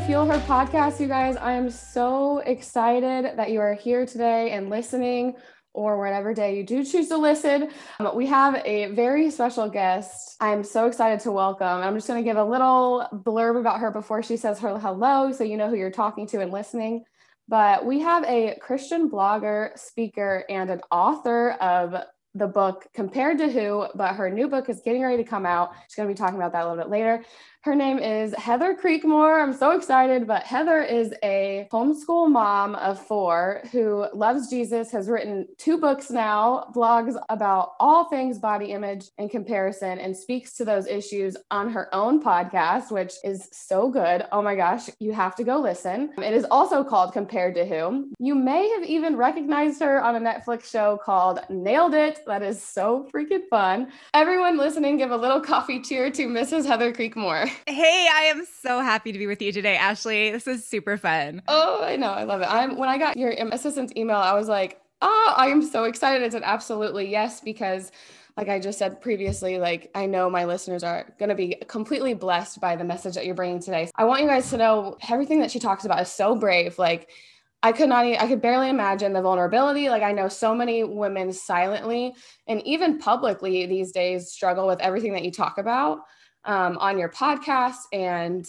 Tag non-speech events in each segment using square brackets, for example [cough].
Fuel Her podcast, you guys. I am so excited that you are here today and listening, or whatever day you do choose to listen. Um, we have a very special guest. I'm so excited to welcome. I'm just going to give a little blurb about her before she says her hello, so you know who you're talking to and listening. But we have a Christian blogger, speaker, and an author of the book Compared to Who, but her new book is getting ready to come out. She's going to be talking about that a little bit later. Her name is Heather Creekmore. I'm so excited, but Heather is a homeschool mom of four who loves Jesus, has written two books now, blogs about all things body image and comparison, and speaks to those issues on her own podcast, which is so good. Oh my gosh, you have to go listen. It is also called Compared to Who. You may have even recognized her on a Netflix show called Nailed It. That is so freaking fun. Everyone listening, give a little coffee cheer to Mrs. Heather Creekmore. [laughs] [laughs] Hey, I am so happy to be with you today, Ashley. This is super fun. Oh, I know. I love it. I'm when I got your assistant's email, I was like, oh, I am so excited. I said absolutely yes, because like I just said previously, like I know my listeners are going to be completely blessed by the message that you're bringing today. I want you guys to know everything that she talks about is so brave. Like I could not, I could barely imagine the vulnerability. Like I know so many women silently and even publicly these days struggle with everything that you talk about um, on your podcast and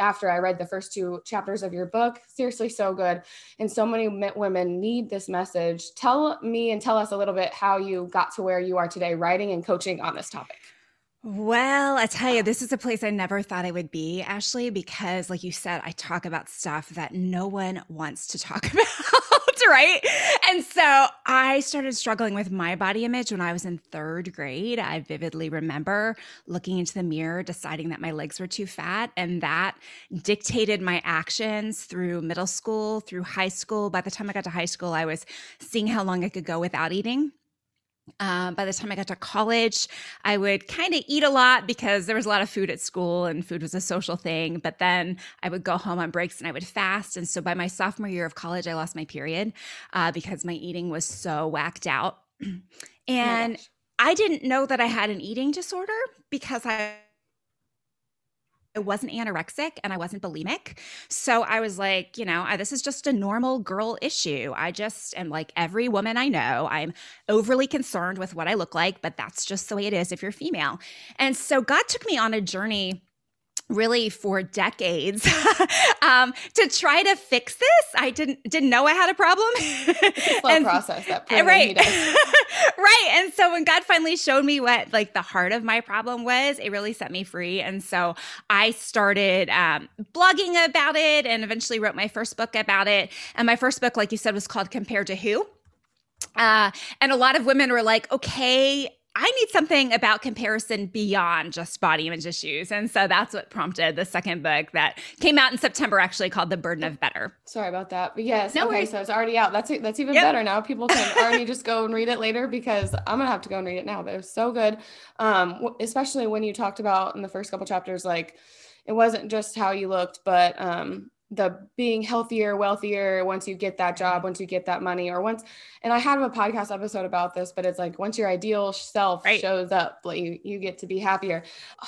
after I read the first two chapters of your book. Seriously, so good. And so many women need this message. Tell me and tell us a little bit how you got to where you are today, writing and coaching on this topic. Well, I tell you, this is a place I never thought I would be, Ashley, because like you said, I talk about stuff that no one wants to talk [laughs] about. right? And so I started struggling with my body image when I was in third grade. I vividly remember looking into the mirror, deciding that my legs were too fat. And that dictated my actions through middle school, through high school. By the time I got to high school, I was seeing how long I could go without eating. Um, by the time I got to college, I would kind of eat a lot because there was a lot of food at school and food was a social thing. But then I would go home on breaks and I would fast. And so by my sophomore year of college, I lost my period uh, because my eating was so whacked out. [clears throat] and oh I didn't know that I had an eating disorder because I I wasn't anorexic and I wasn't bulimic. So I was like, you know, I, this is just a normal girl issue. I just am like every woman I know. I'm overly concerned with what I look like, but that's just the way it is if you're female. And so God took me on a journey really for decades [laughs] um, to try to fix this. I didn't didn't know I had a problem. Slow [laughs] and, process that [laughs] right, right. And so when God finally showed me what like the heart of my problem was, it really set me free. And so I started um, blogging about it, and eventually wrote my first book about it. And my first book, like you said, was called "Compared to Who." Uh, and a lot of women were like, okay, I need something about comparison beyond just body image issues. And so that's what prompted the second book that came out in September, actually called The Burden of Better. Sorry about that. But yes, no okay, worries. so it's already out. That's that's even yep. better now. People can [laughs] already just go and read it later because I'm gonna have to go and read it now. But it was so good. Um, especially when you talked about in the first couple chapters, like it wasn't just how you looked, but um the being healthier, wealthier once you get that job, once you get that money, or once. And I have a podcast episode about this, but it's like once your ideal self right. shows up, like you, you get to be happier.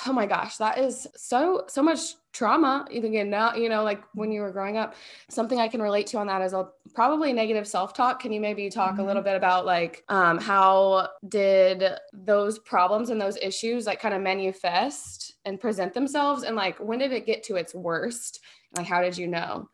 Oh my gosh, that is so so much trauma. Even again, now you know, like when you were growing up, something I can relate to on that is a, probably negative self talk. Can you maybe talk mm-hmm. a little bit about like um, how did those problems and those issues like kind of manifest and present themselves, and like when did it get to its worst? Like, how did you know?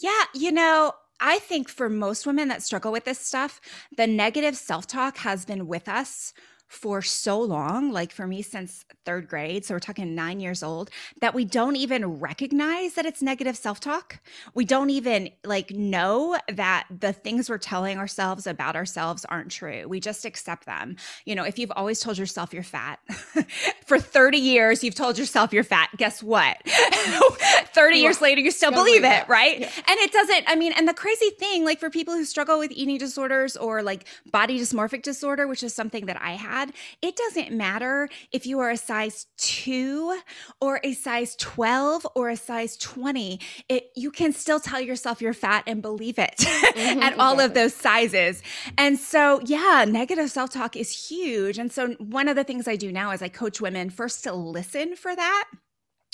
Yeah, you know, I think for most women that struggle with this stuff, the negative self talk has been with us for so long, like for me since third grade, so we're talking nine years old, that we don't even recognize that it's negative self talk. We don't even like know that the things we're telling ourselves about ourselves aren't true. We just accept them. You know, if you've always told yourself you're fat [laughs] for 30 years, you've told yourself you're fat, guess what? [laughs] 30 years later, you still believe, believe, it, right? Yeah. And it doesn't, I mean, and the crazy thing, like for people who struggle with eating disorders or like body dysmorphic disorder, which is something that I had, it doesn't matter if you are a size two or a size 12 or a size 20. It, you can still tell yourself you're fat and believe it [laughs] mm-hmm, at all of those sizes. And so, yeah, negative self talk is huge. And so, one of the things I do now is I coach women first to listen for that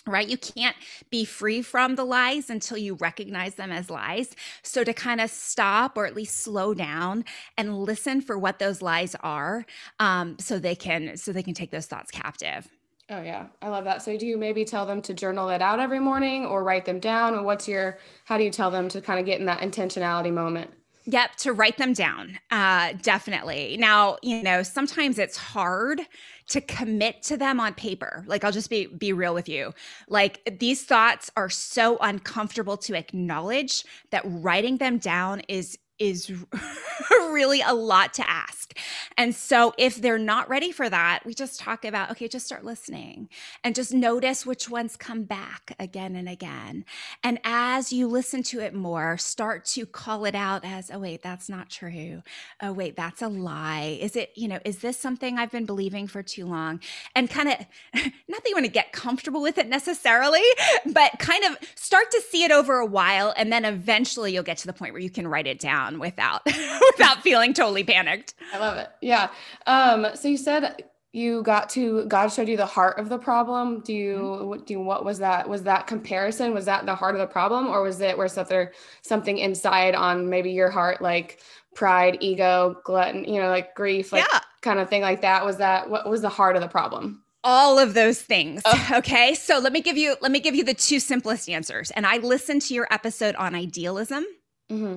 right? You can't be free from the lies until you recognize them as lies. So to kind of stop or at least slow down and listen for what those lies are, um, so they can so they can take those thoughts captive. Oh yeah, I love that. So do you maybe tell them to journal it out every morning or write them down or what's your how do you tell them to kind of get in that intentionality moment? Yep, to write them down. Uh, definitely. Now, you know, sometimes it's hard to commit to them on paper. Like I'll just be be real with you. Like these thoughts are so uncomfortable to acknowledge that writing them down is is [laughs] really a lot to ask. And so if they're not ready for that, we just talk about okay, just start listening and just notice which ones come back again and again. And as you listen to it more, start to call it out as oh wait, that's not true. Oh wait, that's a lie. Is it, you know, is this something I've been believing for too long? And kind of [laughs] not that you want to get comfortable with it necessarily, but kind of start to see it over a while and then eventually you'll get to the point where you can write it down without [laughs] without feeling totally panicked. I love it. Yeah. Um, so you said you got to God showed you the heart of the problem. Do you mm-hmm. do you, what was that? Was that comparison? Was that the heart of the problem, or was it where something something inside on maybe your heart, like pride, ego, glutton, you know, like grief, like yeah. kind of thing like that? Was that what was the heart of the problem? all of those things oh. [laughs] okay so let me give you let me give you the two simplest answers and i listened to your episode on idealism mm-hmm.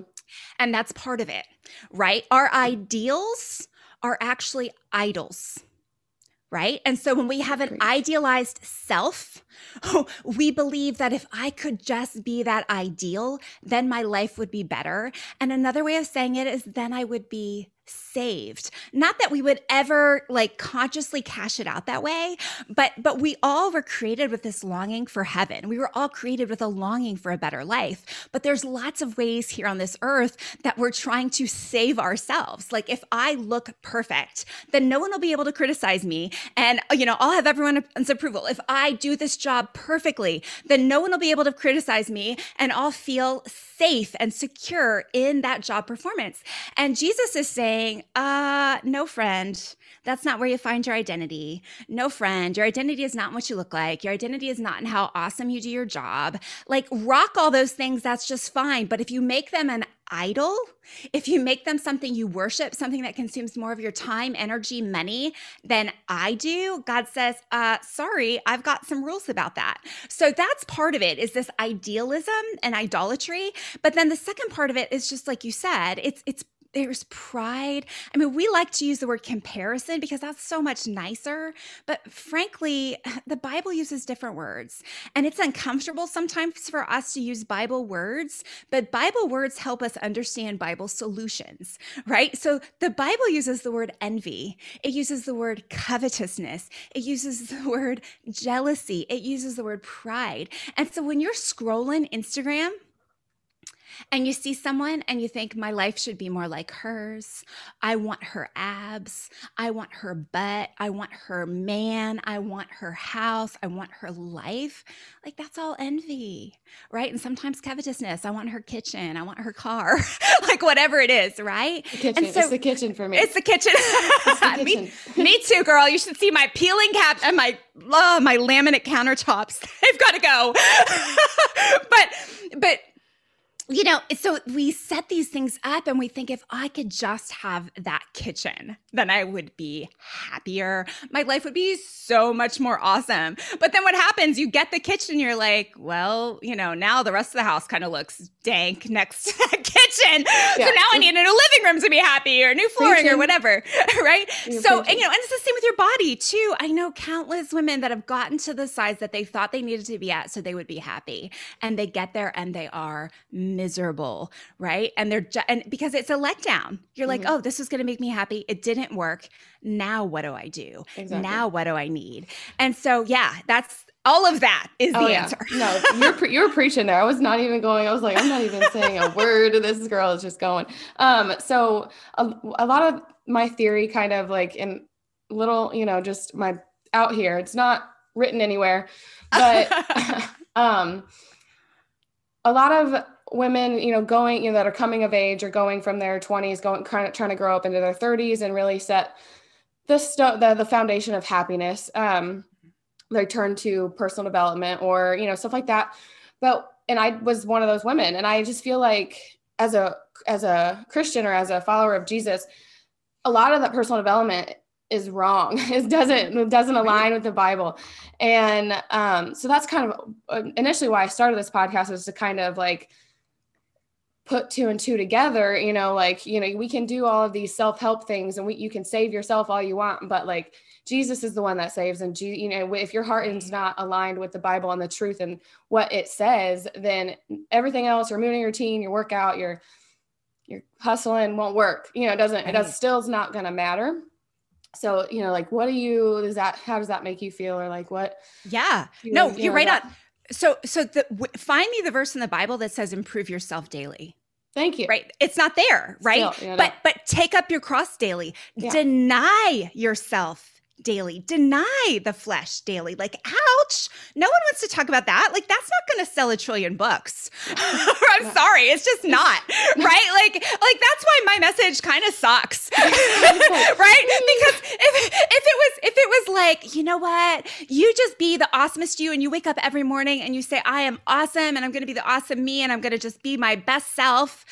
And that's part of it, right? Our ideals are actually idols, right? And so when we have an idealized self, [laughs] we believe that if I could just be that ideal, then my life would be better. And another way of saying it is then I would be saved. Not that we would ever like consciously cash it out that way but but we all were created with this longing for heaven. We were all created with a longing for a better life. But there's lots of ways here on this earth that we're trying to save ourselves. Like if i look perfect then no one will be able to criticize me and you know i'll have everyone's approval. If i do this job perfectly then no one will be able to criticize me and i'll feel safe and secure in that job performance and jesus is saying uh, no, friend, that's not where you find your identity. No, friend, your identity is not what you look like. Your identity is not in how awesome you do your job. Like, rock all those things, that's just fine. But if you make them an idol, if you make them something you worship, something that consumes more of your time, energy, money than I do, God says, uh, sorry, I've got some rules about that. So that's part of it is this idealism and idolatry. But then the second part of it is just like you said, it's it's there's pride. I mean, we like to use the word comparison because that's so much nicer. But frankly, [laughs] the Bible uses different words. And it's uncomfortable sometimes for us to use Bible words, but Bible words help us understand Bible solutions, right? So the Bible uses the word envy, it uses the word covetousness, it uses the word jealousy, it uses the word pride. And so when you're scrolling Instagram, and you see someone and you think, my life should be more like hers. I want her abs. I want her butt. I want her man. I want her house. I want her life. Like that's all envy, right? And sometimes covetousness. I want her kitchen. I want her car, [laughs] like whatever it is, right? The kitchen. So, it's the kitchen for me. It's the kitchen. [laughs] It's the [laughs] kitchen. me, me too, girl. You should see my peeling cap and my oh, my laminate countertops. They've got to go. but but you know, so we set these things up and we think if I could just have that kitchen, then I would be happier. My life would be so much more awesome. But then what happens? You get the kitchen, you're like, well, you know, now the rest of the house kind of looks dank next to that kitchen. Yeah. So now I need a new living room to be happy or new flooring Preaching. or whatever. [laughs] Right. You're so, and, you know, and it's the same with your body too. I know countless women that have gotten to the size that they thought they needed to be at so they would be happy. And they get there and they are miserable, right? And they're just, and because it's a letdown. You're like, mm-hmm. oh, this was going to make me happy. It didn't work. Now what do I do? Exactly. Now what do I need? And so, yeah, that's all of that is the oh, yeah. answer. no, you're pre- you're preaching there. I was not even going. I was like, I'm not even saying a word. This girl is just going. Um, so a, a lot of my theory, kind of like in little, you know, just my out here. It's not written anywhere, but [laughs] um, a lot of women, you know, going, you know, that are coming of age or going from their 20s, going kind of trying to grow up into their 30s and really set the st- the, the foundation of happiness. Um, they turn to personal development or you know stuff like that. But and i was one of those women and i just feel like as a as a christian or as a follower of jesus a lot of that personal development is wrong. [laughs] It doesn't it doesn't align with the bible. And um so that's kind of uh, initially why i started this podcast was to kind of like put two and two together you know like you know we can do all of these self-help things and we, you can save yourself all you want but like jesus is the one that saves and you know if your heart is mm. not aligned with the bible and the truth and what it says then everything else your morning routine your workout your your hustling won't work you know it doesn't it does still is not going to matter. So you know like what do you does that how does that make you feel or like what yeah. you, no you are right that, on. So so the find me the verse in the bible that says improve yourself daily Thank you. Right. It's not there, right? Still, you know, but but take up your cross daily. Yeah. Deny yourself daily. Deny the flesh daily. Like, ouch. No one wants to talk about that. Like, that's not going to sell a trillion books. [laughs] I'm sorry. It's just not. [laughs] right? Like, like that's why my message kind of sucks. [laughs] right? Because if, if it was, if it was like, you know what? You just be the awesomest you and you wake up every morning and you say, I am awesome and I'm going to be the awesome me and I'm going to just be my best self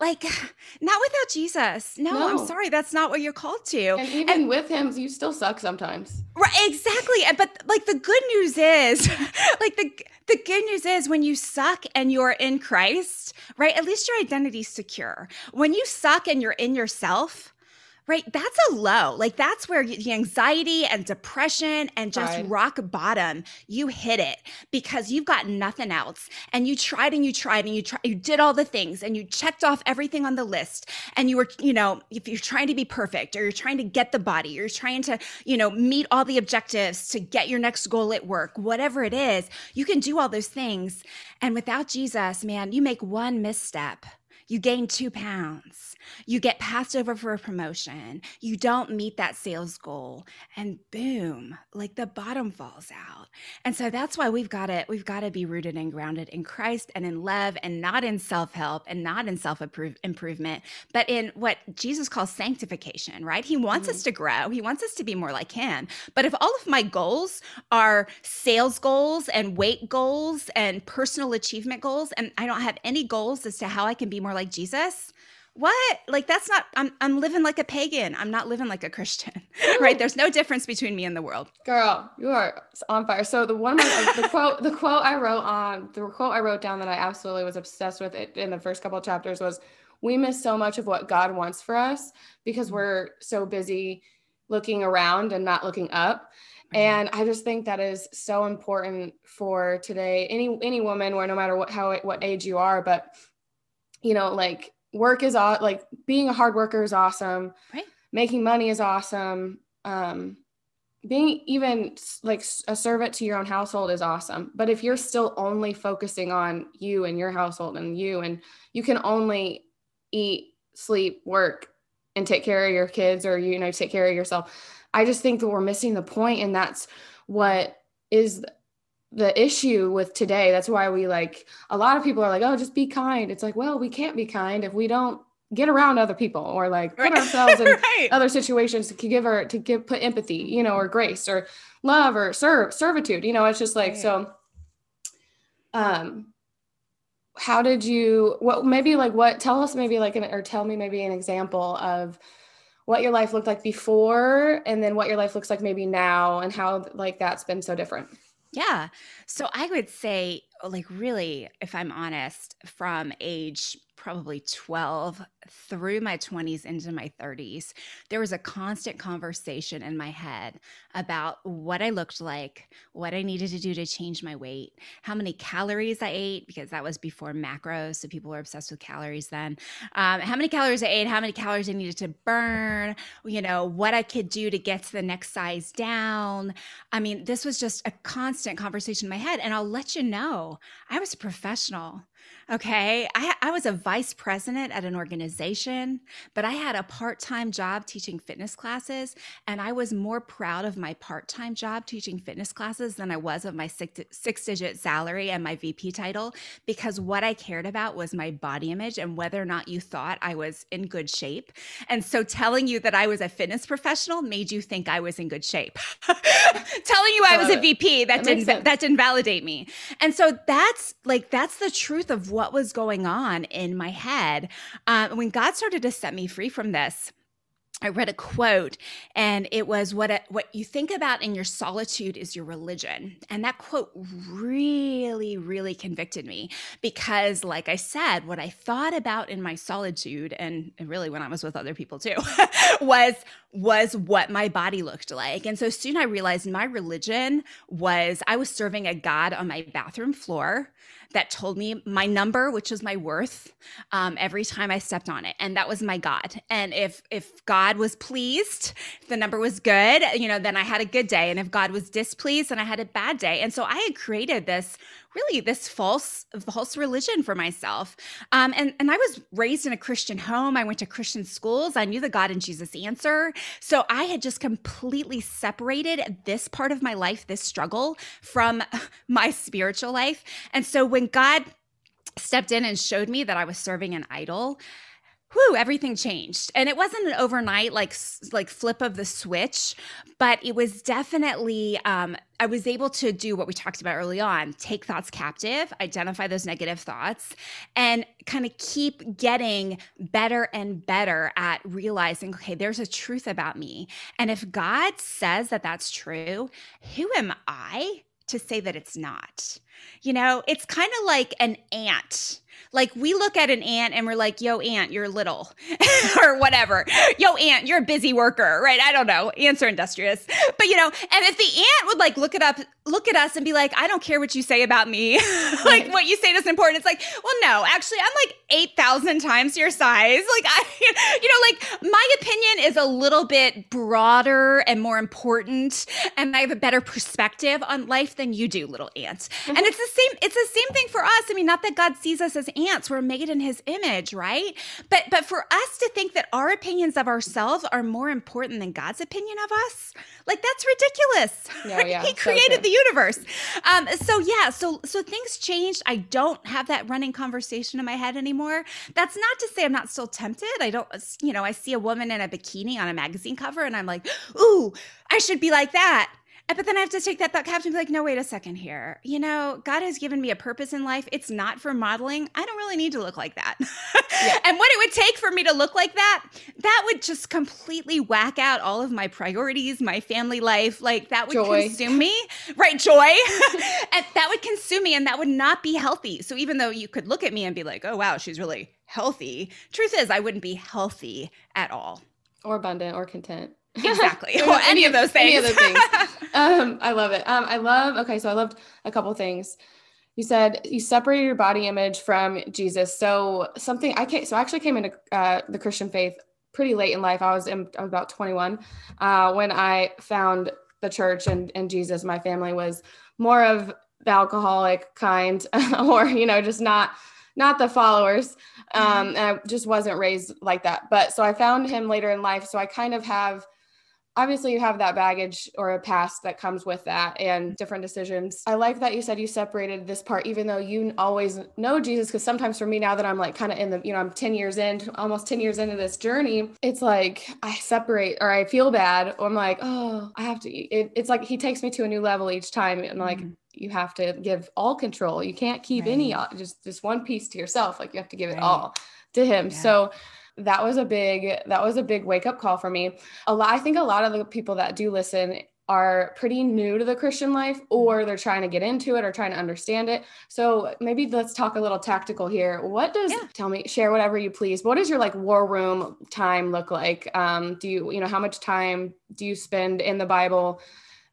like [sighs] not without Jesus. No, no, I'm sorry, that's not what you're called to. And even and, with him, you still suck sometimes. Right, exactly. But like the good news is, [laughs] like the the good news is when you suck and you're in Christ, right? At least your identity's secure. When you suck and you're in yourself, right? That's a low. Like that's where the anxiety and depression and just right. rock bottom, you hit it because you've got nothing else. And you tried and you tried and you tried, you did all the things and you checked off everything on the list. And you were, you know, if you're trying to be perfect or you're trying to get the body, you're trying to, you know, meet all the objectives to get your next goal at work, whatever it is, you can do all those things. And without Jesus, man, you make one misstep you gain two pounds, you get passed over for a promotion, you don't meet that sales goal, and boom, like the bottom falls out. And so that's why we've got to we've got to be rooted and grounded in Christ and in love and not in self-help and not in self-improvement, but in what Jesus calls sanctification, right? He wants mm-hmm. us to grow. He wants us to be more like him. But if all of my goals are sales goals and weight goals and personal achievement goals and I don't have any goals as to how I can be more like like Jesus? What? Like that's not i'm i'm living like a pagan. I'm not living like a christian [laughs] right? There's no difference between me and the world. Girl you are on fire. So the one the quote the quote i wrote on the quote i wrote down that i absolutely was obsessed with it in the first couple of chapters was we miss so much of what god wants for us because mm-hmm. we're so busy looking around and not looking up. And i just think that is so important for today any any woman where no matter what how what age you are but you know, like work is like being a hard worker is awesome. Right. Making money is awesome. Um, being even like a servant to your own household is awesome. But if you're still only focusing on you and your household and you, and you can only eat, sleep, work, and take care of your kids or, you know, take care of yourself, I just think that we're missing the point, And that's what is the issue with today that's why we like a lot of people are like oh just be kind it's like well we can't be kind if we don't get around other people or like put right. ourselves in [laughs] right. other situations to give her to give put empathy you know or grace or love or serve servitude you know it's just like right. so um how did you what maybe like what tell us maybe like an or tell me maybe an example of what your life looked like before and then what your life looks like maybe now and how like that's been so different yeah. So I would say, like, really, if I'm honest, from age probably 12 through my 20s into my 30s, there was a constant conversation in my head about what I looked like, what I needed to do to change my weight, how many calories I ate, because that was before macros. So people were obsessed with calories then. Um, how many calories I ate, how many calories I needed to burn, you know, what I could do to get to the next size down. I mean, this was just a constant conversation in my head. And I'll let you know, I was a professional Okay. I, I was a vice president at an organization, but I had a part time job teaching fitness classes. And I was more proud of my part time job teaching fitness classes than I was of my six, six digit salary and my VP title because what I cared about was my body image and whether or not you thought I was in good shape. And so telling you that I was a fitness professional made you think I was in good shape. [laughs] telling you I, I was a VP that, that didn't that didn't validate me. And so that's like that's the truth of what was going on in my head. Uh, when God started to set me free from this, I read a quote and it was what what you think about in your solitude is your religion. And that quote really really convicted me because like I said what I thought about in my solitude and really when I was with other people too [laughs] was was what my body looked like. And so soon I realized my religion was I was serving a god on my bathroom floor that told me my number, which was my worth, um, every time I stepped on it, and that was my God. And if if God was pleased, the number was good, you know, then I had a good day, and if God was displeased, then I had a bad day. And so I had created this really this false false religion for myself. Um, and and I was raised in a Christian home. I went to Christian schools. I knew the God and Jesus answer. So I had just completely separated this part of my life, this struggle, from [laughs] my spiritual life. And so when God stepped in and showed me that I was serving an idol, whew, everything changed. And it wasn't an overnight like like flip of the switch, but it was definitely um, I was able to do what we talked about early on, take thoughts captive, identify those negative thoughts, and kind of keep getting better and better at realizing, okay, there's a truth about me. And if God says that that's true, who am I to say that it's not? You know, it's kind of like an ant like we look at an ant and we're like, yo, ant, you're little [laughs] or whatever. Yo, ant, you're a busy worker, right? I don't know. Ants are industrious. But you know, and if the ant would like look it up, look at us and be like, I don't care what you say about me. [laughs] like what you say is important. It's like, well, no, actually, I'm like 8,000 times your size. Like I, [laughs] you know, like my opinion is a little bit broader and more important. And I have a better perspective on life than you do, little ant. Mm-hmm. And it's the same, it's the same thing for us. I mean, not that God sees us as ants we're made in his image right? But but for us to think that our opinions of ourselves are more important than god's opinion of us like that's ridiculous. [laughs] Yeah, yeah, he created so the universe. Um so yeah so so things changed. I don't have that running conversation in my head anymore. That's not to say i'm not still tempted. I don't you know i see a woman in a bikini on a magazine cover and i'm like ooh i should be like that Eh, but then I have to take that thought captive and be like, no, wait a second here. You know, God has given me a purpose in life. It's not for modeling. I don't really need to look like that. Yeah. [laughs] and what it would take for me to look like that, that would just completely whack out all of my priorities, my family life. Like that would joy. consume me. Right, joy. [laughs] and that would consume me and that would not be healthy. So even though you could look at me and be like, oh, wow, she's really healthy, truth is, I wouldn't be healthy at all. Or abundant or content. Exactly. [laughs] or any of those things. Any of those things. [laughs] um, I love it. Um, I love, okay, so I loved a couple things. You said you separated your body image from Jesus. So something I came, so I actually came into uh, the Christian faith pretty late in life. I was, in, I was about 21 uh, when I found the church and, and Jesus. My family was more of the alcoholic kind [laughs] or, you know, just not, not the followers. Um, and I just wasn't raised like that. But so I found him later in life. So I kind of have obviously you have that baggage or a past that comes with that and different decisions. I like that you said you separated this part, even though you always know Jesus. Because sometimes for me, now that I'm like kind of in the, you know, I'm 10 years in, almost 10 years into this journey, it's like I separate or I feel bad or I'm like, oh, I have to. It, it's like he takes me to a new level each time. And like, mm-hmm. you have to give all control. You can't keep right. any, just, just one piece to yourself. Like you have to give it right. all to him. Yeah. So, that was a big that was a big wake up call for me. A lot i think a lot of the people that do listen are pretty new to the christian life or mm-hmm. they're trying to get into it or trying to understand it. So maybe let's talk a little tactical here. What does yeah. tell me share whatever you please. What does your like war room time look like? Um do you you know how much time do you spend in the bible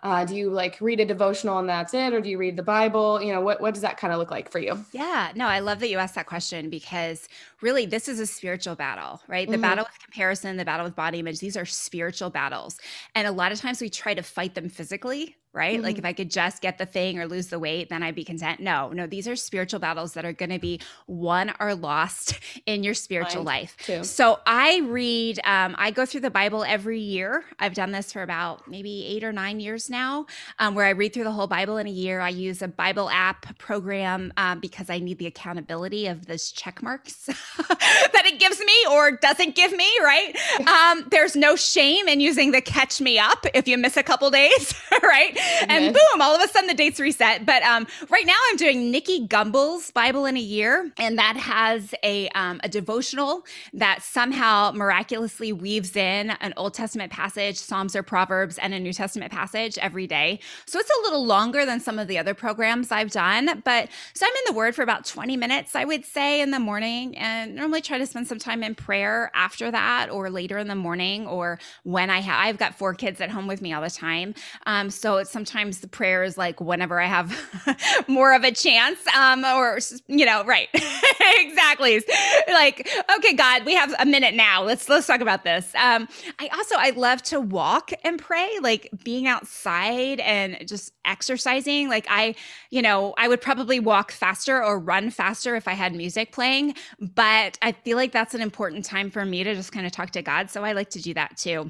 uh, do you like read a devotional and that's it or do you read the bible? You know what, what does that kind of look like for you? Yeah no i love that you asked that question because really this is a spiritual battle right? The mm-hmm. battle with comparison the battle with body image these are spiritual battles. And a lot of times we try to fight them physically right? Mm-hmm. Like if I could just get the thing or lose the weight, then I'd be content. No, no, these are spiritual battles that are going to be won or lost [laughs] in your spiritual Mine life. Too. So I read, um, I go through the Bible every year. I've done this for about maybe eight or nine years now, um, where I read through the whole Bible in a year. I use a Bible app program um, because I need the accountability of those check marks [laughs] that it gives me or doesn't give me, right? [laughs] Um, there's no shame in using the catch me up if you miss a couple days, [laughs] right? and boom, all of a sudden the dates reset. But um, right now I'm doing Nicky Gumbel's Bible in a Year, and that has a um, a devotional that somehow miraculously weaves in an Old Testament passage, Psalms or Proverbs, and a New Testament passage every day. So it's a little longer than some of the other programs I've done. But so I'm in the Word for about 20 minutes, I would say, in the morning, and normally try to spend some time in prayer after that, or later in the morning, or when I have. I've got four kids at home with me all the time, um, so it's sometimes the prayer is like whenever I have [laughs] more of a chance, um, or you know, right, [laughs] exactly. Like, okay, God, we have a minute now. Let's let's talk about this. Um, I also I love to walk and pray, like being outside and just exercising. Like I, you know, I would probably walk faster or run faster if I had music playing, but I feel like that's an important time for me to just kind of talk to God. So I like to do that too.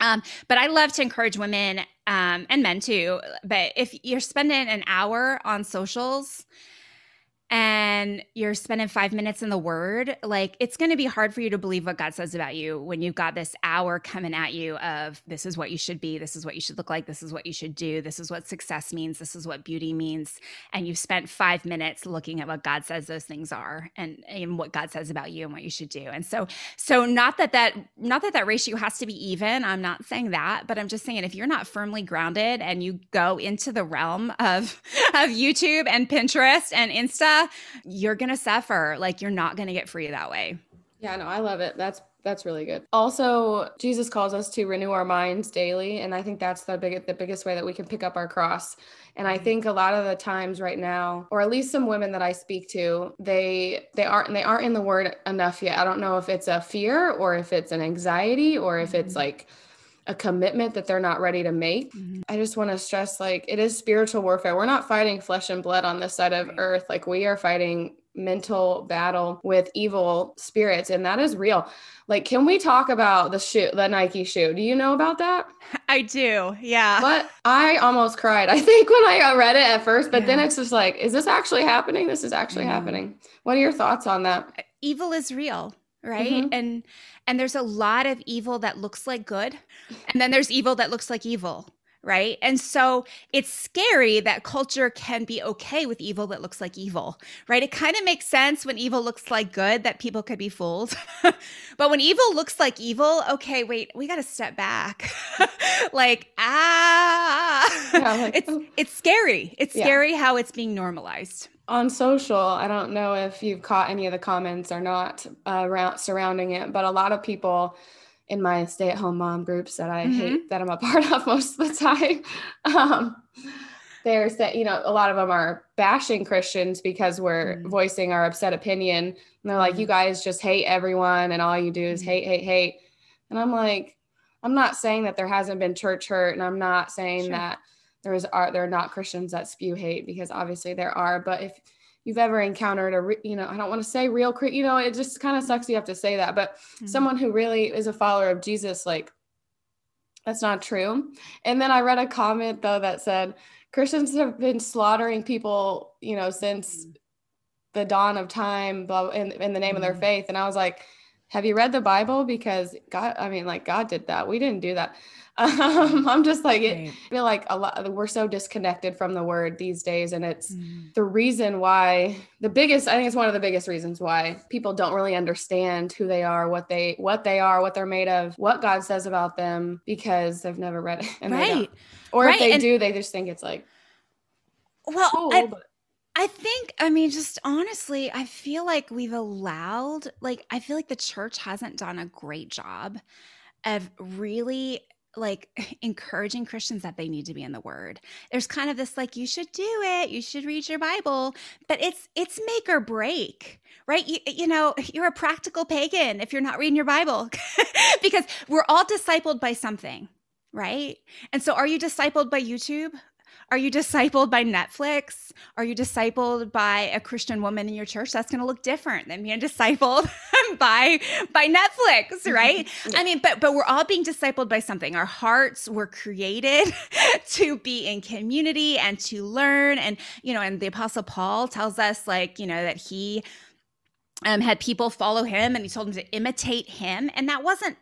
Um, but I love to encourage women um, and men too. But if you're spending an hour on socials, and you're spending five minutes in the word, like it's going to be hard for you to believe what God says about you when you've got this hour coming at you of this is what you should be, this is what you should look like, this is what you should do, this is what success means, this is what beauty means. And you've spent five minutes looking at what God says those things are and, and what God says about you and what you should do. And so, so not that that, not that that ratio has to be even. I'm not saying that, but I'm just saying if you're not firmly grounded and you go into the realm of, [laughs] of YouTube and Pinterest and Insta, you're going to suffer. Like you're not going to get free that way. Yeah, no, I love it. That's that's really good. Also, Jesus calls us to renew our minds daily, and I think that's the big the biggest way that we can pick up our cross. And I think a lot of the times right now, or at least some women that I speak to, they they aren't they aren't in the word enough yet. I don't know if it's a fear or if it's an anxiety or if it's mm-hmm. like a commitment that they're not ready to make. Mm-hmm. I just want to stress like it is spiritual warfare. We're not fighting flesh and blood on this side of right. earth. Like we are fighting mental battle with evil spirits and that is real. Like can we talk about the shoe, the Nike shoe? Do you know about that? [laughs] I do. Yeah. But I almost cried. I think when I read it at first, but yeah. then it's just like is this actually happening? This is actually yeah. happening. What are your thoughts on that? Evil is real right mm-hmm. and and there's a lot of evil that looks like good and then there's evil that looks like evil right? And so it's scary that culture can be okay with evil that looks like evil right? It kind of makes sense when evil looks like good that people could be fooled. [laughs] But when evil looks like evil okay wait we got to step back. [laughs] Like ah yeah, like, [laughs] it's it's scary. It's yeah. scary how it's being normalized. On social, I don't know if you've caught any of the comments or not uh, around surrounding it, but a lot of people in my stay-at-home mom groups that I mm-hmm. hate that I'm a [laughs] part of most of the time, um, they're saying, you know, a lot of them are bashing Christians because we're mm-hmm. voicing our upset opinion. And they're like, you mm-hmm. guys just hate everyone, and all you do is mm-hmm. hate, hate, hate. And I'm like, I'm not saying that there hasn't been church hurt, and I'm not saying sure. that there's are there are not Christians that spew hate because obviously there are. But if you've ever encountered a, re, you know, I don't want to say real, you know, it just kind of sucks you have to say that, but mm-hmm. someone who really is a follower of Jesus, like that's not true. And then I read a comment though that said Christians have been slaughtering people, you know, since mm-hmm. the dawn of time, blah, in, in the name mm-hmm. of their mm-hmm. faith. And I was like, have you read the Bible? Because God, I mean, like God did that. We didn't do that. [laughs] Um, I'm just like, it, I feel like a lot, we're so disconnected from the word these days. And it's mm. the reason why the biggest, I think it's one of the biggest reasons why people don't really understand who they are, what they, what they are, what they're made of, what God says about them because they've never read it. [laughs] And right. Or right. if they and, do, they just think it's like, well, cool, I, but- I think, I mean, just honestly, I feel like we've allowed, like, I feel like the church hasn't done a great job of really like [laughs] encouraging Christians that they need to be in the word. There's kind of this like you should do it, you should read your Bible, but it's it's make or break. Right? You, you know, [laughs] you're a practical pagan if you're not reading your Bible. [laughs] because we're all discipled by something right? And so are you discipled by YouTube? Are you discipled by Netflix? Are you discipled by a Christian woman in your church? That's going to look different than being [laughs] discipled by by Netflix, [laughs] right? yeah. I mean, but but we're all being discipled by something. Our hearts were created [laughs] to be in community and to learn and you know, and the apostle Paul tells us like, you know, that he um, had people follow him and he told them to imitate him. And that wasn't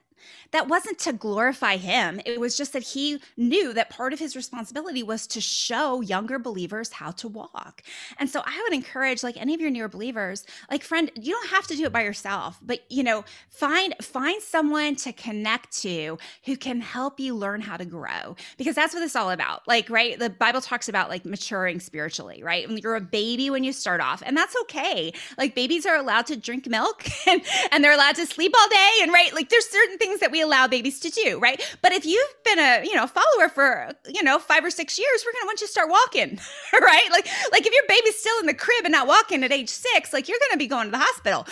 that wasn't to glorify him. It was just that he knew that part of his responsibility was to show younger believers how to walk. And so I would encourage like any of your newer believers, like friend, you don't have to do it by yourself, but you know, find find someone to connect to who can help you learn how to grow because that's what it's all about. Like, right? The Bible talks about like maturing spiritually, right? When you're a baby when you start off, and that's okay. Like babies are allowed to drink milk [laughs] and, and they're allowed to sleep all day and right? Like there's certain things that we allow babies to do, right? But if you've been a, you know, follower for, you know, 5 or 6 years, we're to want you to start walking, [laughs] right? Like like if your baby's still in the crib and not walking at age 6, like you're to be going to the hospital,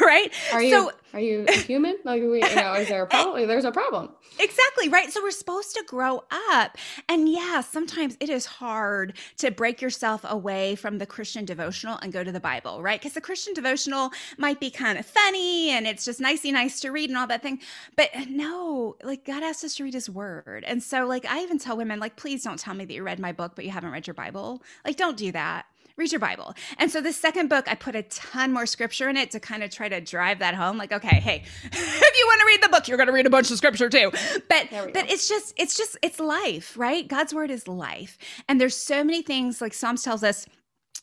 [laughs] right? Are you so, are you human? Like we, you know, is there a [laughs] problem? There's a problem. Exactly, right? So we're supposed to grow up. And yeah, sometimes it is hard to break yourself away from the Christian devotional and go to the Bible, right? Because the Christian devotional might be kind of funny and it's just nicey nice to read and all that thing. But uh, no, like God asked us to read his word. And so like I even tell women like please don't tell me that you read my book but you haven't read your Bible. Like don't do that read your Bible. And so the second book, I put a ton more scripture in it to kind of try to drive that home. Like, okay, hey, [laughs] if you want to read the book, you're going to read a bunch of scripture too. But but go. it's just it's just it's life, right? God's word is life, and there's so many things. Like Psalms tells us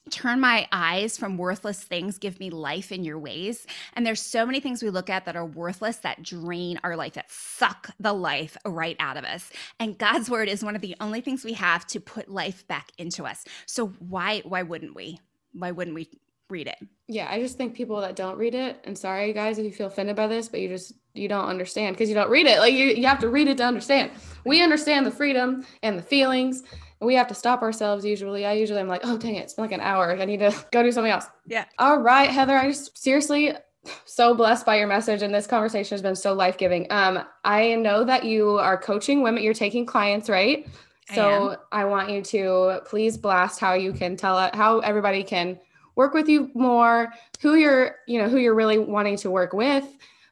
turn my eyes from worthless things give me life in your ways. And there's so many things we look at that are worthless that drain our life that suck the life right out of us. And god's word is one of the only things we have to put life back into us. So why why wouldn't we? Why wouldn't we read it? Yeah i just think people that don't read it and sorry guys if you feel offended by this but you just you don't understand because you don't read it. Like you, you have to read it to understand. We understand the freedom and the feelings we have to stop ourselves usually. I usually am like, oh dang it, it's been like an hour. I need to [laughs] go do something else. Yeah. All right, Heather. I just seriously so blessed by your message and this conversation has been so life-giving. Um, I know that you are coaching women, you're taking clients, right? So I, I want you to please blast how you can tell it how everybody can work with you more, who you're, you know, who you're really wanting to work with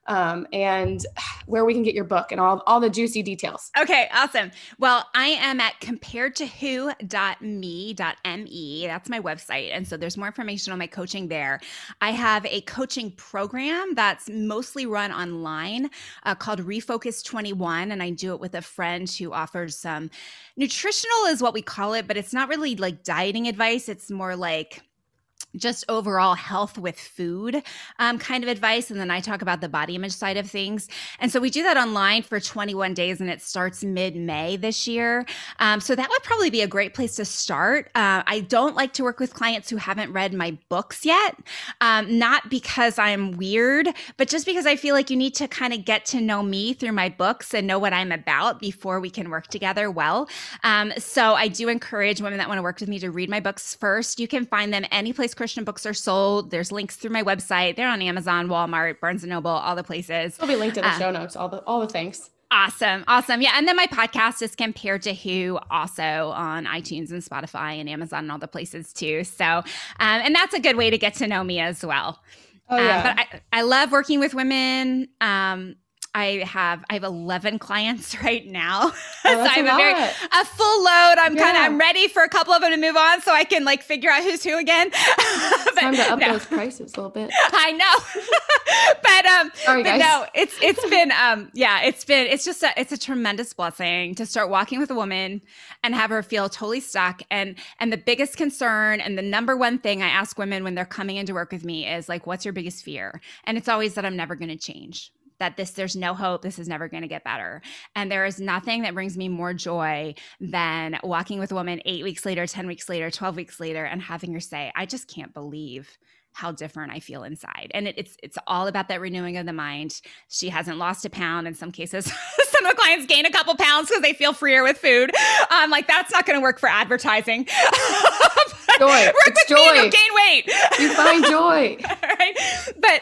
um, and where we can get your book and all, all the juicy details. Okay, awesome. Well, I am at comparedtowho.me.me. That's my website. And so there's more information on my coaching there. I have a coaching program that's mostly run online uh, called Refocus 21. And I do it with a friend who offers some nutritional, is what we call it, but it's not really like dieting advice. It's more like, just overall health with food um, kind of advice. And then I talk about the body image side of things. And so we do that online for 21 days and it starts mid May this year. Um, so that would probably be a great place to start. Uh, I don't like to work with clients who haven't read my books yet, um, not because I'm weird, but just because I feel like you need to kind of get to know me through my books and know what I'm about before we can work together well. Um, so I do encourage women that want to work with me to read my books first. You can find them any place Christian books are sold. There's links through my website. They're on Amazon, Walmart, Barnes and Noble, all the places. It'll be linked in the uh, show notes. All the all the things. Awesome. Awesome. Yeah. And then my podcast is compared to who also on iTunes and Spotify and Amazon and all the places too. So, um, and that's a good way to get to know me as well. Oh, yeah. Um, but I, I love working with women. Um, I have I have 11 clients [laughs] right now. Oh, [laughs] so I have a, very, a full load. I'm yeah. kind of I'm ready for a couple of them to move on so I can like figure out who's who again. [laughs] but, time to up no. those prices a little bit. I know. but um Sorry, but no, it's it's been um yeah, it's been it's just a it's a tremendous blessing to start walking with a woman and have her feel totally stuck and and the biggest concern and the number one thing I ask women when they're coming in to work with me is like what's your biggest fear? And it's always that I'm never going to change that this there's no hope this is never going to get better and there is nothing that brings me more joy than walking with a woman 8 weeks later 10 weeks later 12 weeks later and having her say i just can't believe how different I feel inside. And it, it's it's all about that renewing of the mind. She hasn't lost a pound. In some cases, [laughs] some of the clients gain a couple pounds because they feel freer with food. Um, like that's not going to work for advertising. [laughs] joy, it's joy. gain weight. You find joy, [laughs] right? But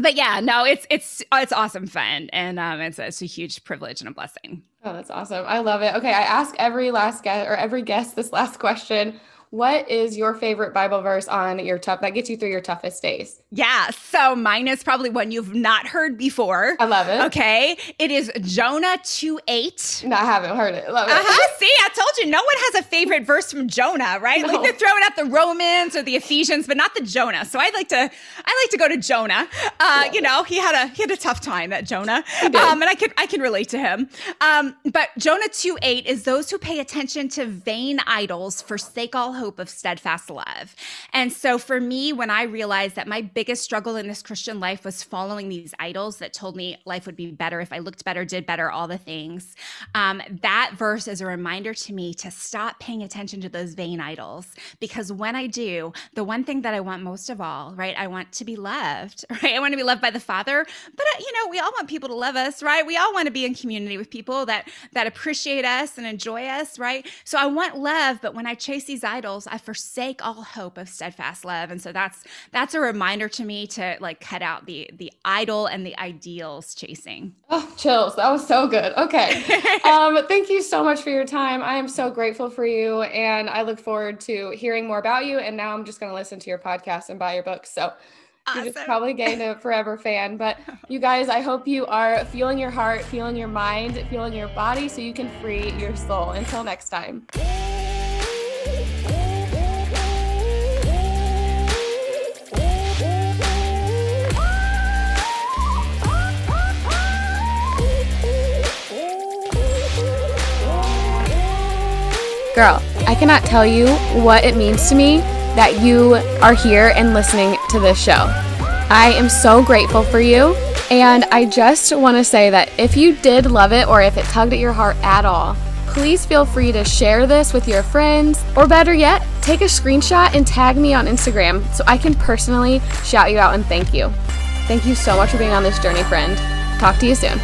but yeah, no, it's it's it's awesome fun, and um, it's it's a huge privilege and a blessing. Oh, that's awesome! I love it. Okay, I ask every last guest or every guest this last question. What is your favorite Bible verse on your tough that gets you through your toughest days? Yeah, so mine is probably one you've not heard before. I love it. Okay, it is Jonah 2 8. No, I haven't heard it. Love it. Uh-huh. See, I told you, no one has a favorite verse from Jonah, right? No. Like they're throwing out the Romans or the Ephesians, but not the Jonah. So I'd like to, I like to go to Jonah. Uh, you know, he had a he had a tough time, that Jonah, um, and I can I can relate to him. Um, but Jonah 2 8 is those who pay attention to vain idols forsake all hope of steadfast love. And so for me, when I realized that my biggest struggle in this Christian life was following these idols that told me life would be better if I looked better, did better, all the things, um, that verse is a reminder to me to stop paying attention to those vain idols. Because when I do, the one thing that I want most of all, right, I want to be loved, [laughs] right? I want to be loved by the Father. But, uh, you know, we all want people to love us, right? We all want to be in community with people that, that appreciate us and enjoy us, right? So I want love, but when I chase these idols, I forsake all hope of steadfast love. And so that's that's a reminder to me to like cut out the the idol and the ideals chasing. Oh, chills. That was so good. Okay. [laughs] um, thank you so much for your time. I am so grateful for you and I look forward to hearing more about you. And now I'm just gonna listen to your podcast and buy your books. So Awesome. You're just probably gained a forever fan. But you guys, I hope you are feeling your heart, feeling your mind, feeling your body so you can free your soul. Until next time. Girl, I cannot tell you what it means to me that you are here and listening to this show. I am so grateful for you. And I just want to say that if you did love it or if it tugged at your heart at all, please feel free to share this with your friends, or better yet, take a screenshot and tag me on Instagram so I can personally shout you out and thank you. Thank you so much for being on this journey, friend. Talk to you soon.